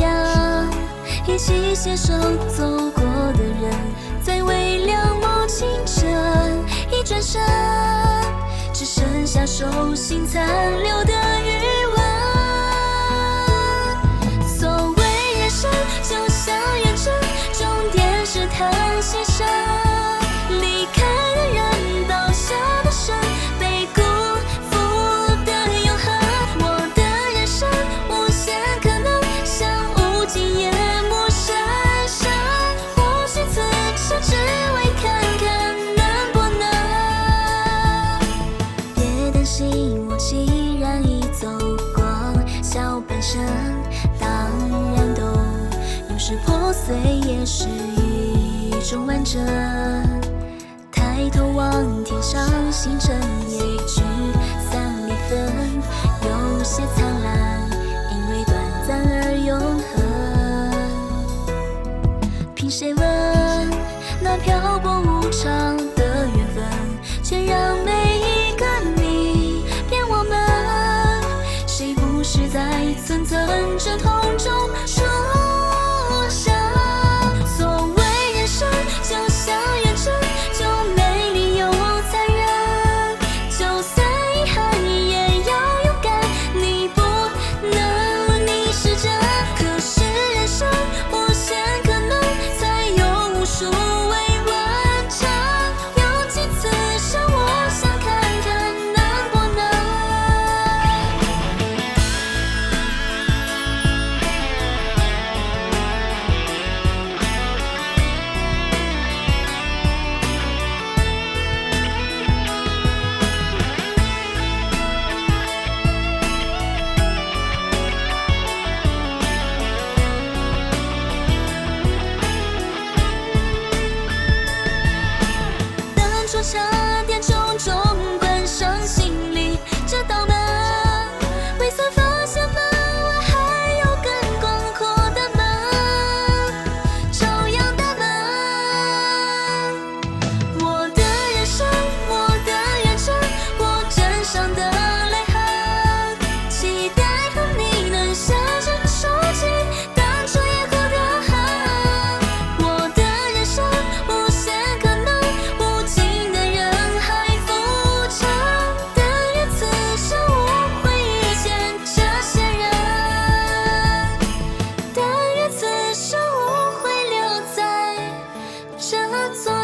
要一起携手走过的人，在微凉暮清晨，一转身，只剩下手心残留。是破碎也是一种完整。抬头望天上星辰，也聚散离分，有些灿烂，因为短暂而永恒。凭谁问那漂泊无常的缘分，却让每一个你变我们？谁不是在层层阵痛中？种种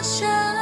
想。